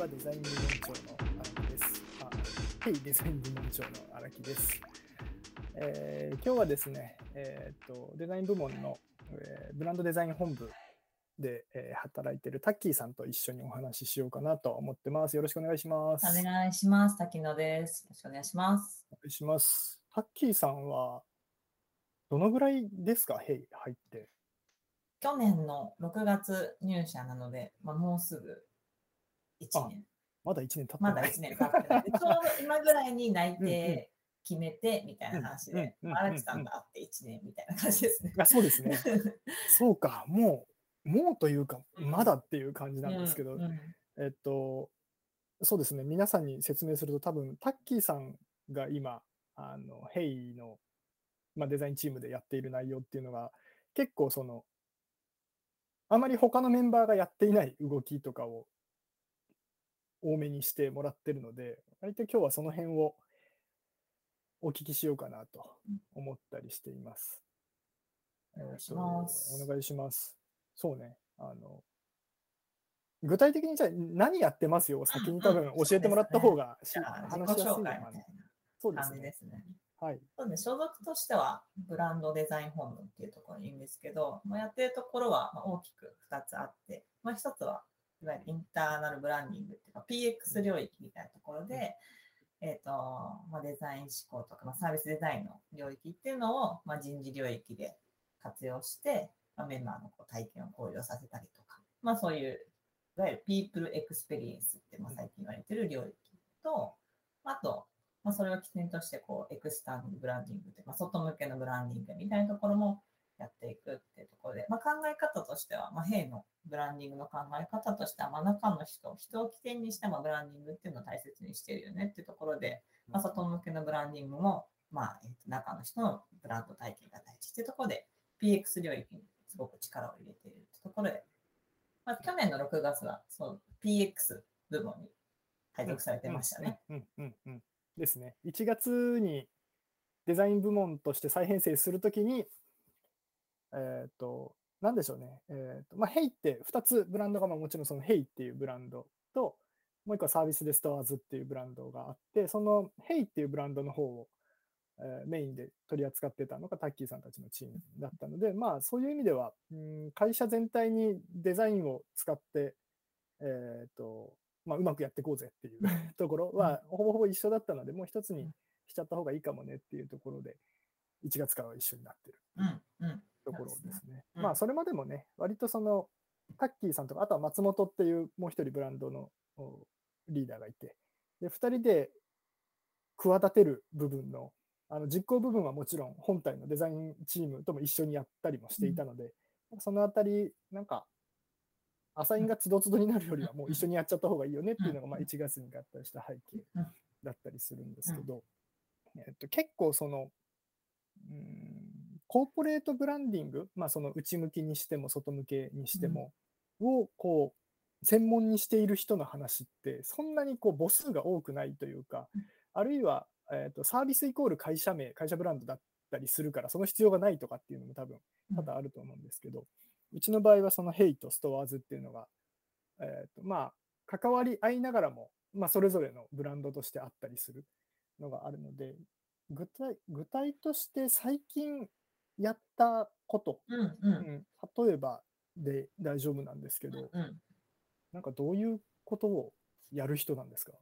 はデザイン部門長の荒木です。あ、ヘイデザイン部門長の荒木です。えー今日はですね、えーっとデザイン部門の、えーブランドデザイン本部で、えー働いているタッキーさんと一緒にお話ししようかなと思ってます。よろしくお願いします。お願いします。滝野です。よろしくお願いします。お願いします。タッキーさんはどのぐらいですか、ヘイ入って。去年の6月入社なので、まあ、もうすぐ1年。まだ1年経ってまだない。1年経ってない。でちょうど今ぐらいに内定決めてみたいな話で、荒木さんと会って1年みたいな感じですね。あそうですね。そうか、もう、もうというか、まだっていう感じなんですけど、えっと、そうですね、皆さんに説明すると、多分タッキーさんが今、あのヘイの、まあ、デザインチームでやっている内容っていうのが、結構その、あまり他のメンバーがやっていない動きとかを多めにしてもらってるので、割と今日はその辺をお聞きしようかなと思ったりしています。お願いしますお願いします。そうね。あの具体的にじゃあ何やってますよを先に多分教えてもらった方がしじゃあ、自話しやすいのかな介みたい。な感じでそうですね。すね。はい。そうですね、所属としてはブランドデザイン本部っていうところにいるんですけど、まあ、やってるところはまあ大きく2つあって、まあ、1つはいわゆるインターナルブランディングっていうか PX 領域みたいなところで、えっとまあ、デザイン思考とか、まあ、サービスデザインの領域っていうのを、まあ、人事領域で活用して、まあ、メンバーのこう体験を向上させたりとか、まあ、そういういわゆる People Experience ってまあ最近言われてる領域と、あと、まあ、それを起点として、こう、エクスターナルブランディングって、まあ、外向けのブランディングみたいなところもやっていくっていうところで、まあ、考え方としては、まあ、兵のブランディングの考え方としては、まあ、中の人、人を起点にしたまあブランディングっていうのを大切にしてるよねっていうところで、まあ、外向けのブランディングも、まあ、えっと中の人のブランド体験が大事っていうところで、PX 領域にすごく力を入れているってところで、まあ、去年の6月は、そう PX 部門に配属されてましたね。ですね。1月にデザイン部門として再編成するときに、えっ、と、なんでしょうね。えっ、と、まあ、 hey って2つブランドが、まあ、もちろんその hey っていうブランドと、もう一個はサービスで STORES っていうブランドがあって、その hey っていうブランドの方を、えーメインで取り扱ってたのがタッキーさんたちのチームだったので、まあそういう意味では、うん会社全体にデザインを使って、えっ、と、まあうまくやっていこうぜっていう ところはほぼほぼ一緒だったので、もう一つにしちゃった方がいいかもねっていうところで、1月からは一緒になってるうん、うん。ところですね。うんまあそれまでもね、割とそのタッキーさんとか、あとは松本っていうもう一人ブランドのおリーダーがいて、で2人で企てる部分のあの実行部分はもちろん本体のデザインチームとも一緒にやったりもしていたので、そのあたり、なんか、アサインがつどつどになるよりはもう一緒にやっちゃった方がいいよねっていうのがまあ1月に合体した背景だったりするんですけど、えっと、結構その、うんコーポレートブランディング、まあ、その内向きにしても外向けにしても、をこう専門にしている人の話ってそんなにこう母数が多くないというか、あるいは、えー、とサービスイコール会社名会社ブランドだったりするからその必要がないとかっていうのも多分多々あると思うんですけど、うちの場合はそのヘイとストアーズっていうのが、えーとまあ、関わり合いながらも、まあ、それぞれのブランドとしてあったりするのがあるので具体具体として最近やったこと、うん、う。うん。ん、例えばで大丈夫なんですけど、うん。なんかどういうことをやる人なんですか？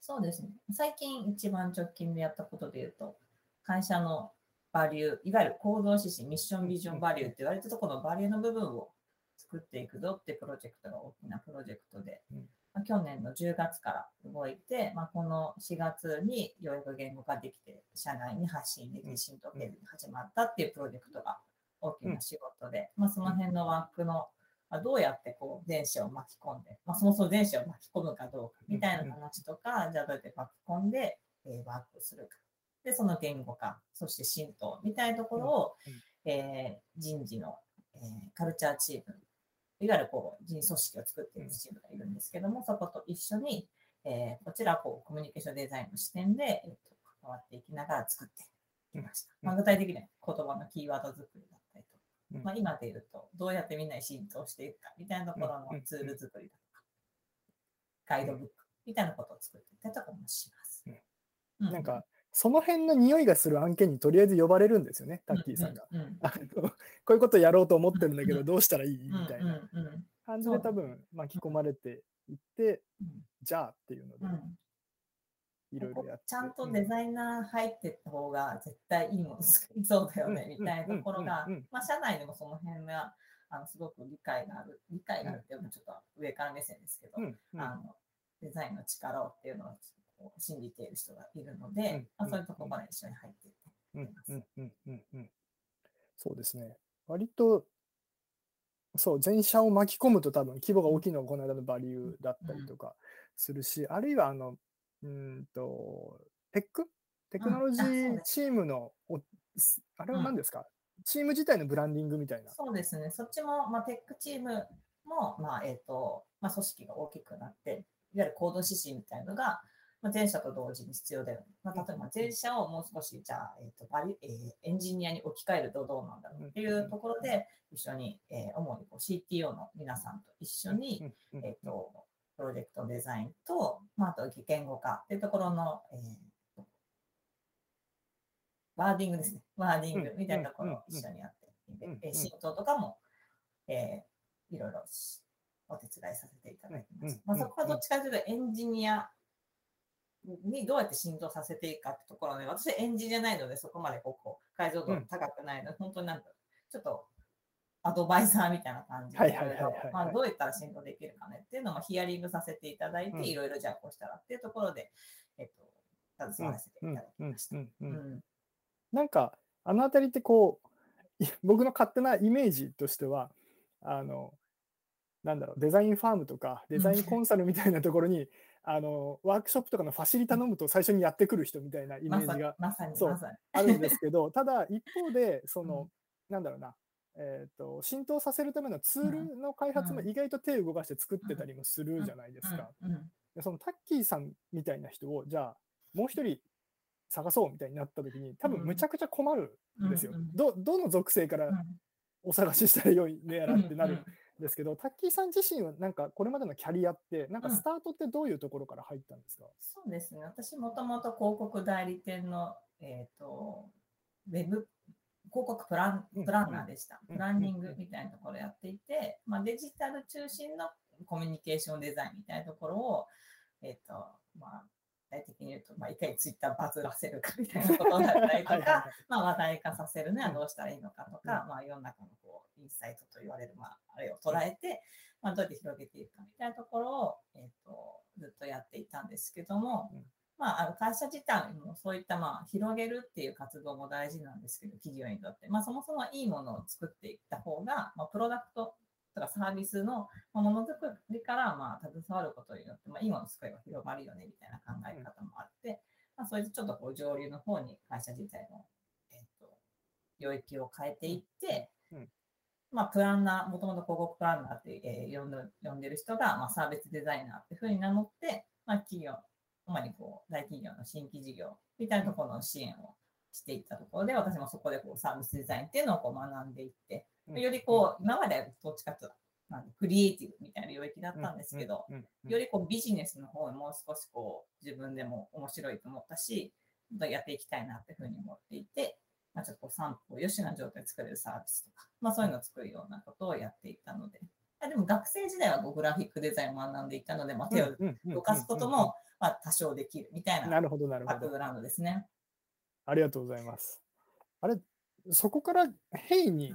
そうですね。最近一番直近でやったことで言うと、会社のバリュー、いわゆる行動指針、ミッション、ビジョン、バリューって言われたところのバリューの部分を作っていくぞってプロジェクトが大きなプロジェクトで、うんまあ去年の10月から動いて、まあ、この4月にようやく言語化できて、社内に発信でき、浸透経済に始まったっていうプロジェクトが大きな仕事で、まあ、その辺のワークのまあどうやってこう電子を巻き込んで、まあ、そもそも電子を巻き込むかどうかみたいな話とか、じゃあどうやって巻き込んで、えーワークするか。で、その言語化、そして浸透みたいなところを、うん。えー人事の、えーカルチャーチーム、いわゆるこう人事組織を作っているチームがいるんですけども、そこと一緒に、えーこちらこうコミュニケーションデザインの視点で、えーと関わっていきながら作ってきました。うん。まあ、具体的には言葉のキーワード作りだったりとか、うん。まあ、今で言うと、どうやってみんなに浸透していくかみたいなところのツール作りだとか、ガイドブックみたいなことを作っていったりとかもします。うなんか、その辺の匂いがする案件にとりあえず呼ばれるんですよね、タッキーさんが。うんうん。あのこういうことやろうと思ってるんだけど、どうしたらいいみうんたいな感じで多分巻き込まれていって、うん。じゃあっていうのでう、ん。いろいろやって。ちゃんとデザイナー入ってった方が絶対いいもの作りそうだよね、うん。みたいなところがまあ、社内でもその辺が、あのすごく理解がある、理解があるっていうのはちょっと上から目線ですけど、あのデザインの力をっていうのをこう信じている人がいるので、うんまあ、そういうところから一緒に入っていってうんうんうんうんうん。そうですね。割と、そう、全社を巻き込むと多分規模が大きいのがこの間のバリューだったりとかするし、あるいはあの、うーんと、テック？テクノロジーチームの、おすあれは何ですか、チーム自体のブランディングみたいな。そうですね、そっちも、まあ、テックチームも、まあえーとまあ、組織が大きくなって、いわゆる行動指針みたいなのが、まあ、全社と同時に必要だよね。まあ、例えば全社をもう少し、じゃあ、えーとバリえーエンジニアに置き換えるとどうなんだろうっていうところで、一緒に、えー主にこう CTO の皆さんと一緒に、えー、とプロジェクトデザインと、まあ、あと言語化っていうところの、えーとワーディングですね。ワーディングみたいなところを一緒にやって、でうん。えー浸透とかも、えーいろいろしお手伝いさせていただきまうん。す。まあ、そこはどっちかというとエンジニアにどうやって浸透させていくかってところで、私はエンジじゃないので、そこまでこうこう解像度高くないの。で、本当になんかちょっとアドバイザーみたいな感じで、まあどうやったら浸透できるかね。っていうのをまあヒアリングさせていただいうん。て、いろいろじゃあこうしたらっていうところで、えっと、携わらせていただきました。うんうんうんうんなんか、あのあたりってこう、い僕の勝手なイメージとしては、あの、なんだろう、デザインファームとか、デザインコンサルみたいなところに、あの、ワークショップとかのファシリ頼むと最初にやってくる人みたいなイメージが、まさにそうまさに。あるんですけど、ただ一方で、その、うん。なんだろうな、えー、と浸透させるためのツールの開発もうん。意外と手を動かして作ってたりもするじゃないですか。でそのタッキーさんみたいな人を、じゃあ、もう一人探そうみたいになった時に、多分うん。むちゃくちゃ困るんですよ。どどの属性からうん。お探ししたらよいねやらってなるですけど、タッキーさん自身はなんかこれまでのキャリアって、なんかスタートってどういうところから入ったんですか、そうですね。私もともと広告代理店の、えっ、と、ウェブ、広告プランうんプランナーでした。うんプランニングみたいなところやっていて、まあ、デジタル中心のコミュニケーションデザインみたいなところを、えっ、と、まあ、具体的に言うと、まあ、いかにツイッターバズらせるかみたいなことだったりとはいはいかは、まあ、話題化させるにはうん。どうしたらいいのかとか、まあ、世の中のこうインサイトと言われる、まあ、あれを捉えて、まあ、どうやって広げていくかみたいなところを、えっとずっとやっていたんですけども、うん。まあ、あの会社自体もそういった、まあ、広げるっていう活動も大事なんですけど、企業にとって、まあ、そもそもいいものを作っていった方が、まあ、プロダクトとかサービスのまあものづくりから、まあ、携わることによって、まあ、いいものを作れば広がるよねみたいな考え方もあって、まあ、それでちょっとこう上流の方に会社自体の、えっと領域を変えていって、うん。まあ、プランナー、もともと広告プランナーって、えー呼んで呼んでる人が、まあ、サービスデザイナーっていうふうに名乗って、まあ、企業、主にこう大企業の新規事業みたいなところの支援をしていったところで、私もそこでこうサービスデザインっていうのをこう学んでいって、うんよりこう、今まではどっちかというと、なんクリエイティブみたいな領域だったんですけど、よりこうビジネスの方にもう少しこう自分でも面白いと思ったし、やっていきたいなっていうふうに思っていて、まあ、ちょっとこう散歩をよしな状態で作れるサービスとか、まあそういうのを作るようなことをやっていたので、あでも学生時代はこうグラフィックデザインを学んでいたので、まあ、手を動かすこともまあ多少できるみたいななるほど、なるほど。バックグラウンドですね。ありがとうございます。あれ、そこからヘイに、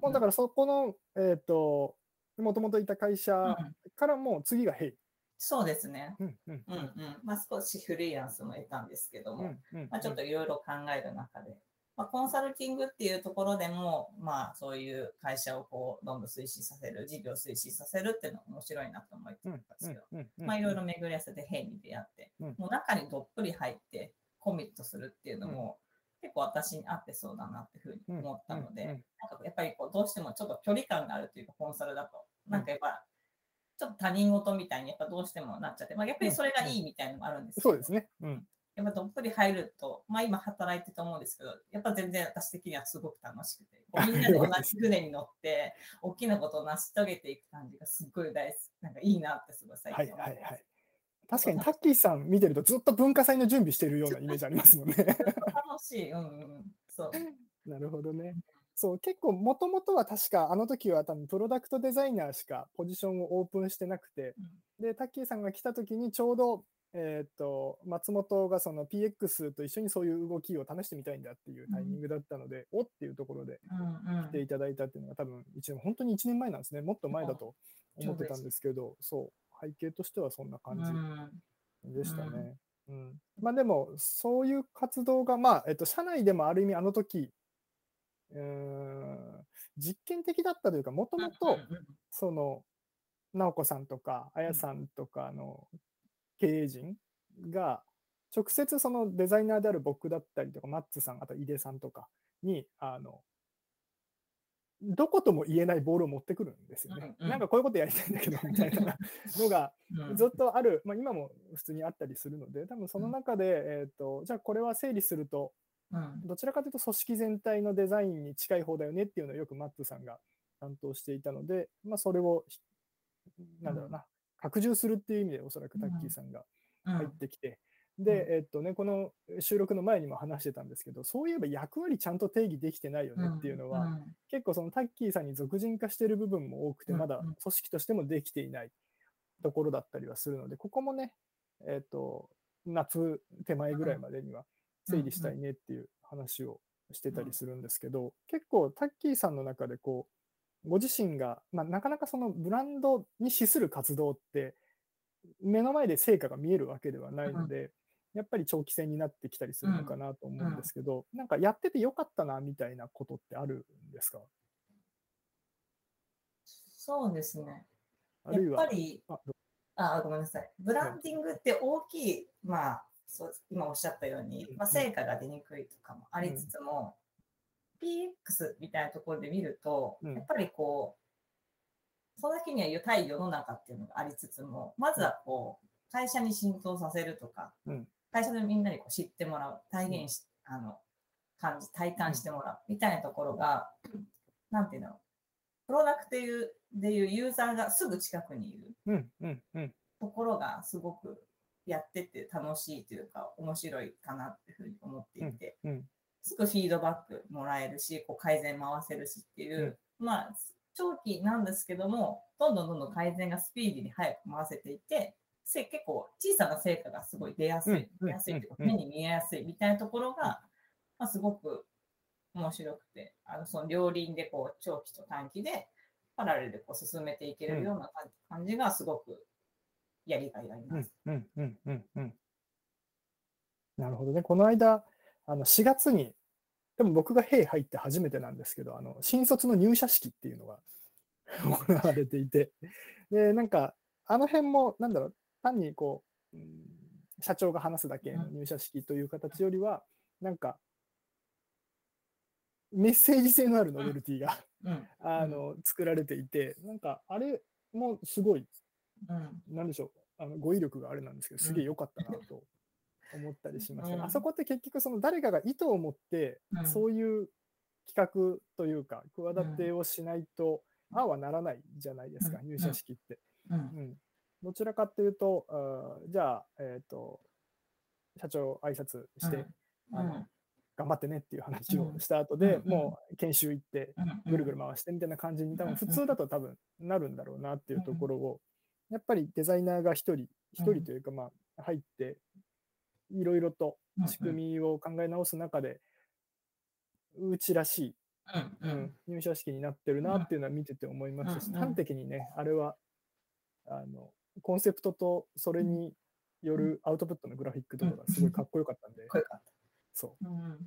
もうだからそこの、えっ、と、もともといた会社うん。からもう次がヘイ。そうですね。うんうん。うんうん。まあ少しフリーランスも得たんですけども、うんうん。まあ、ちょっといろいろ考える中で、まあ、コンサルティングっていうところでも、まあ、そういう会社をこうどんどん推進させる、事業を推進させるっていうのが面白いなと思ってたんですけど、まあ、いろいろ巡り合わせて変に出会って、うん。もう中にどっぷり入ってコミットするっていうのも、結構私に合ってそうだなっていうふうに思ったので、なんかやっぱりこうどうしてもちょっと距離感があるというか、コンサルだと、なんかやっぱ、ちょっと他人事みたいにやっぱどうしてもなっちゃって、まあ、逆にそれがいいみたいなのもあるんですけど、そうですね。うん。やっぱどっぷり入ると、まあ今働いてると思うんですけど、やっぱ全然私的にはすごく楽しくて、こうみんなで同じ船に乗って、大きなことを成し遂げていく感じがすっごい大好き、なんかいいなってすごい最はい近思ってます。はいはい。確かにタッキーさん見てるとずっと文化祭の準備してるようなイメージありますもんね。楽しい、うんうん、そう。なるほどね。そう、結構もともとは確かあの時は多分プロダクトデザイナーしかポジションをオープンしてなくて、で、タッキーさんが来た時にちょうど、えーっと、松本がその PX と一緒にそういう動きを試してみたいんだっていうタイミングだったので、おっていうところでうんうん来ていただいたっていうのが多分一年、本当に1年前なんですね。もっと前だと思ってたんですけど、そう、背景としてはそんな感じ。でしたね。うんまあでも、そういう活動が、まあ、えっと、社内でもある意味あの時、うーん、実験的だったというか、もともと、その、直子さんとか、あやさんとかの経営陣が、直接そのデザイナーである僕だったりとか、マッツさん、あと井出さんとかに、あの、どことも言えないボールを持ってくるんですよね。うんうん。なんかこういうことやりたいんだけど、みたいなのが、うん。ずっとある、まあ、今も普通にあったりするので、多分その中で、えー、とじゃあこれは整理すると、うん。どちらかというと組織全体のデザインに近い方だよねっていうのをよくマッツさんが担当していたので、まあ、それをひ、なんだろうな、拡充するっていう意味で、おそらくタッキーさんがうん。入ってきて、で、えっとね、この収録の前にも話してたんですけど、そういえば役割ちゃんと定義できてないよねっていうのは、うん。結構そのタッキーさんに俗人化している部分も多くて、うん。まだ組織としてもできていないところだったりはするので、ここもね、えっ、と、夏手前ぐらいまでには整理したいねっていう話をしてたりするんですけど、結構タッキーさんの中でこう、ご自身が、まあ、なかなかそのブランドに資する活動って、目の前で成果が見えるわけではないので、やっぱり長期戦になってきたりするのかなと思うんですけど、なんかやっててよかったなみたいなことってあるんですか？そうですね。やっぱ、り、あごめんなさい。ブランディングって大きい、まあ、そう今おっしゃったようにうん、まあ、成果が出にくいとかもありつつも、PX みたいなところで見ると、うん。やっぱりこう、その時には対世の中っていうのがありつつも、まずはこう、会社に浸透させるとか、うん会社でみんなにこう知ってもらう、体現し、あの、感じ、体感してもらうみたいなところが、なんていうの、プロダクトいうでいうユーザーがすぐ近くにいるところがすごくやってて楽しいというか面白いかなっていうふうに思っていて、うんすぐフィードバックもらえるし、こう改善回せるしっていう、まあ、長期なんですけども、どんどんどんどん改善がスピーディーに早く回せていて、せ結構小さな成果がすごい出やすい、うん出やすいというか、うん目に見えやすいみたいなところが、まあ、すごく面白くて、あのその両輪でこう長期と短期でパラレルでこう進めていけるような感感じがすごくやりがいがあります。うんうんうんうんなるほどね。この間、あの4月に、でも僕が兵入って初めてなんですけど、あの新卒の入社式っていうのが 行われていて、で、なんか、あの辺も、なんだろう、単にこう、うん社長が話すだけの入社式という形よりは、なんか、メッセージ性のあるノベルティが、うん。あの作られていて、なんか、あれもすごいうん。なんでしょう、あの語彙力があれなんですけど、すげえ良かったなと思ったりしました。うんあそこって結局、その誰かが意図を持ってう、んそういう企画というか、企てをしないと、ああはならないじゃないですか、うん入社式って。うんう。ん、どちらかっていうと、あーじゃあ、えっ、と、社長挨拶して、あの頑張ってねっていう話をした後で、うんもう研修行って、ぐるぐる回してみたいな感じに多分普通だと多分なるんだろうなっていうところをやっぱりデザイナーが一人一人というかまあ入っていろいろと仕組みを考え直す中でうちらしい、うん。ううんん。入社式になってるなっていうのは見てて思いましたしうんうん。端的にねあれはあのコンセプトとそれによるアウトプットのグラフィックとかがすごいかっこよかったんで。こう。いうかそう。ん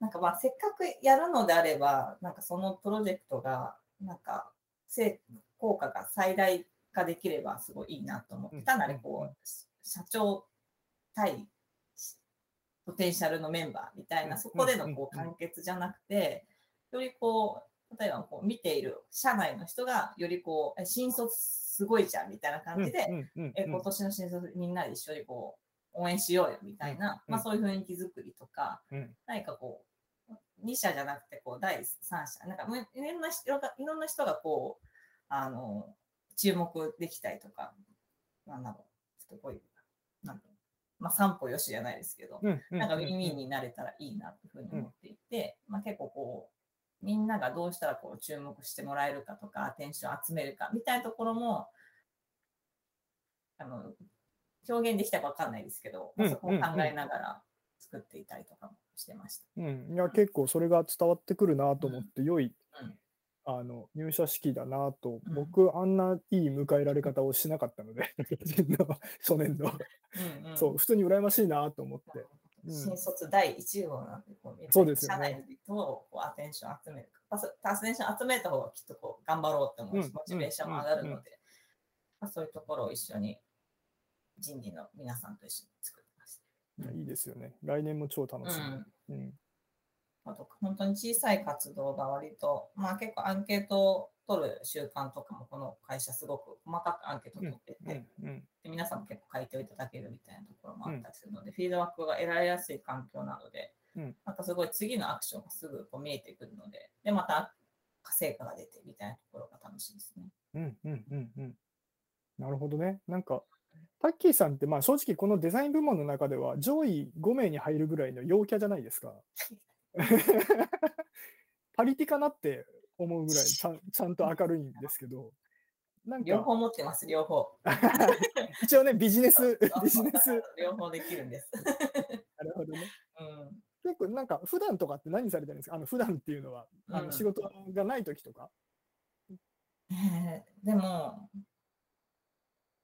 なんかまあせっかくやるのであれば、なんかそのプロジェクトが、なんか成効果が最大化できればすごいいいなと思って、うん。単なるこう、社長対ポテンシャルのメンバーみたいな、うんそこでのうん。こう完結じゃなくて、よりこう、例えばこう見ている社内の人が、よりこう、え新卒すごいじゃんみたいなう。感じで、え今年の新卒みんなで一緒にこう応援しようよみたいな、うんまあ、そういう雰囲気作りとか、うん。何かこう、2社じゃなくてこう第三者、なんかむいろんな人がいろんな人がこう、あの、注目できたりとか、なんだろう、ちょっとこういう、なんだろう、まあ、散歩よしじゃないですけど、なんかウィンウィンになれたらいいなっていうふうに思っていて、まあ、結構こう、みんながどうしたらこう注目してもらえるかとか、アテンション集めるかみたいなところも、あの、表現できたかわかんないですけど、まあそこを考えながら作っていたりとかもしてました。うん、いや結構それが伝わってくるなと思って、良い、うん。あの入社式だなと、うん。僕、あんないい迎えられ方をしなかったので、初年度、うんうん。そう、普通に羨ましいなと思って。うん新卒第1号なんで、こうそうですよね社内の人をこうアテンション集める。パスアテンション集めた方がきっとこう頑張ろうって思うし、うんモチベーションも上がるので、まあ、そういうところを一緒に人事の皆さんと一緒に作ってましいやいいですよね。来年も超楽た。しうんみ。うんあと本当に小さい活動が割と、まあ結構アンケートを取る習慣とかもこの会社すごく細かくアンケート取ってて、うんうんで皆さんも結構書いていただけるみたいなところもあったりするので、フィードバックが得られやすい環境なので、うんかすごい次のアクションがすぐこう見えてくるので、で、また成果が出てみたいなところが楽しいですね。うんうんうんうんなるほどね。なんか、タッキーさんって、まあ正直このデザイン部門の中では上位5名に入るぐらいの陽キャじゃないですか。パリピかなって思うぐらいちゃんちゃんと明るいんですけど、なんか、両方持ってます、両方。一応ね、ビジネス、ビジネス、両方できるんです。なるほどね。うん結構なんか、普段とかって何されてるんですか？あの普段っていうのは、あうんの仕事がない時とか？えーでも、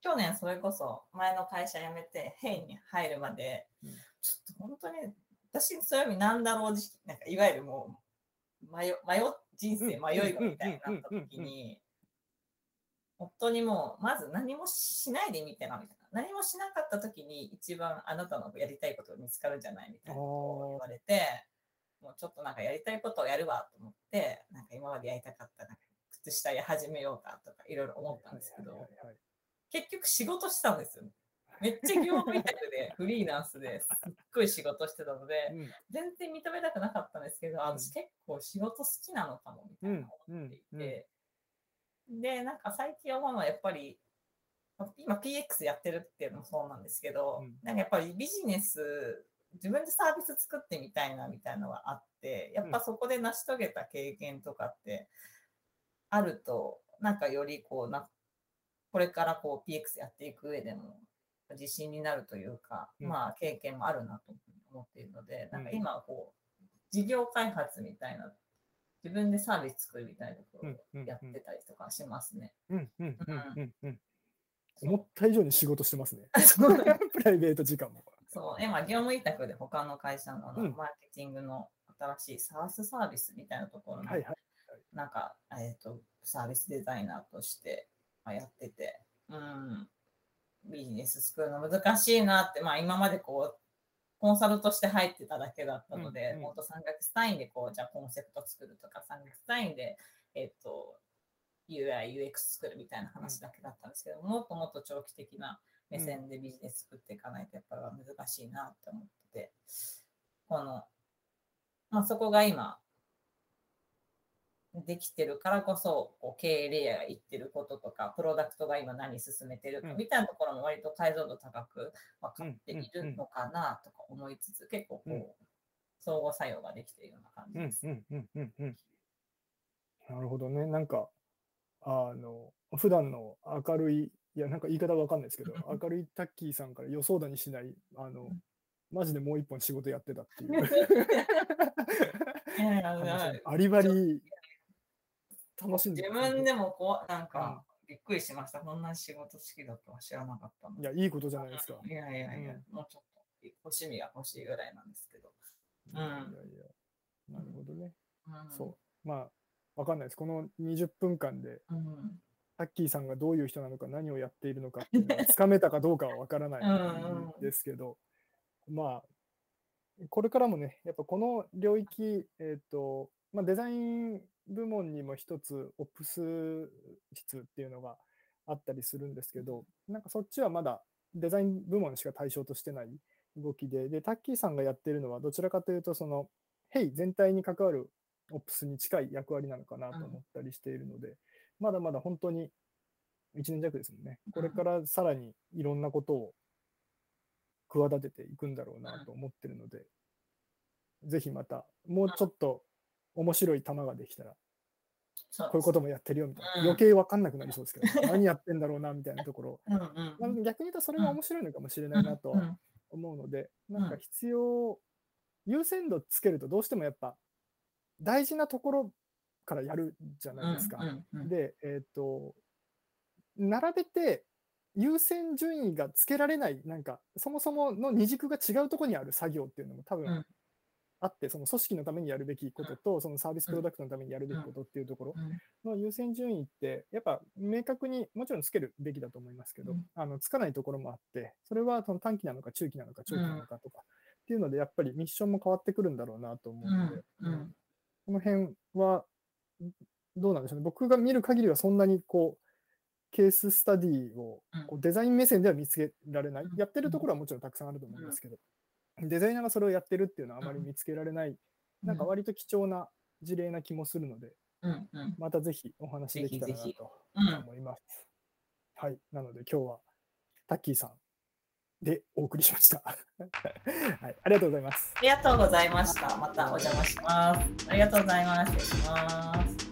去年それこそ前の会社辞めて、ヘイに入るまで、うんちょっと本当に、私、そういう意味なんだろう時期、なんかいわゆるもう、迷迷人生迷いがみたいになった時に、本当にもう、まず何もしないでみてな、みたいな。何もしなかった時に一番あなたのやりたいことが見つかるんじゃないみたいなことを言われて、もうちょっとなんかやりたいことをやるわと思って、なんか今までやりたかったなんか靴下や始めようかとかいろいろ思ったんですけど、結局仕事したんですよ。めっちゃ業務委託で フリーランスです。っごい仕事してたので、うん。全然認めたくなかったんですけど、私結構仕事好きなのかもみたいな思っていて、で、なんか最近思うのはやっぱり、今 PX やってるっていうのもそうなんですけど、うん。なんかやっぱりビジネス、自分でサービス作ってみたいなみたいなのがあって、やっぱそこで成し遂げた経験とかってあると、なんかよりこうな、これからこう PX やっていく上でも自信になるというか、うん。まあ経験もあるなと思っているので、なんか今はこう、事業開発みたいな、自分でサービス作るみたいなところをやってたりとかしますね。思った以上に仕事してますね。プライベート時間も。そう、今、業務委託で他の会社のマーケティングの新しいサースサービスみたいなところの。なんか、えっ、と、サービスデザイナーとしてまあやってて、うん、ビジネス作るの難しいなって、まあ今までこう、コンサルとして入ってただけだったので、うんうん。もっと3ヶ月単位でこう、じゃあコンセプト作るとか、3ヶ月単位で、えっ、と、UI、UX 作るみたいな話だけだったんですけど、もっともっと長期的な目線でビジネス作っていかないとやっぱり難しいなって思ってて、この、まあそこが今、できてるからこそ、こう経営レイヤーが言ってることとか、プロダクトが今何進めてるかうんみたいなところも割と解像度高く分かっているのかなとか思いつつ、結構こう、うん相互作用ができているような感じうんです。うんうんうんうん。なるほどね。なんか、あの、普段の明るい、いや、なんか言い方わかんないですけど、明るいタッキーさんから予想だにしない、あの、マジでもう一本仕事やってたっていう いやいやいや話バリバリ楽しんで自分でもこう、なんか、びっくりしました。こんな仕事好きだとは知らなかったのいや、いいことじゃないですか。いやいやいや、うんもうちょっと、趣味が欲しいぐらいなんですけど。いやいやいや、なるほどね。うん、そう。まあ、わかんないです。この20分間で、う。ん。タッキーさんがどういう人なのか、何をやっているのかっていうのがつかめたかどうかはわからないうんんですけど、まあ、これからもね、やっぱこの領域、えっ、と、まあ、デザイン部門にも一つ、オプス室っていうのがあったりするんですけど、なんかそっちはまだデザイン部門しか対象としてない動きで、で、タッキーさんがやってるのは、どちらかというと、その、ヘイ全体に関わるオプスに近い役割なのかなと思ったりしているので、まだまだ本当に1年弱ですもんね。これからさらにいろんなことを企てていくんだろうなと思ってるので、ぜひまた、もうちょっと面白い球ができたら、こういうこともやってるよみたいな、余計わかんなくなりそうですけど、何やってんだろうなみたいなところ、逆に言うとそれが面白いのかもしれないなと思うので、んなんか必要、優先度つけるとどうしてもやっぱ大事なところからやるじゃないですか。で、えっ、と、並べて優先順位がつけられない、なんかそもそもの二軸が違うところにある作業っていうのも多分うん。あって、その組織のためにやるべきことと、そのサービスプロダクトのためにやるべきことっていうところうん。の優先順位って、やっぱ明確にもちろんつけるべきだと思いますけど、うん。あのつかないところもあって、それはその短期なのか中期なのか長期なのかとか、っていうので、やっぱりミッションも変わってくるんだろうなと思うので、この辺はどうなんでしょうね。僕が見る限りはそんなにこう、ケーススタディをうんこうデザイン目線では見つけられないうん。やってるところはもちろんたくさんあると思うんですけど、デザイナーがそれをやってるっていうのはあまり見つけられない、なんか割と貴重な事例な気もするので、うんうんまたぜひお話できたらなぜひぜひとうん思います。はい。なので今日はタッキーさんでお送りしました。はい。ありがとうございます。ありがとうございました。またお邪魔します。ありがとうございます。失礼します。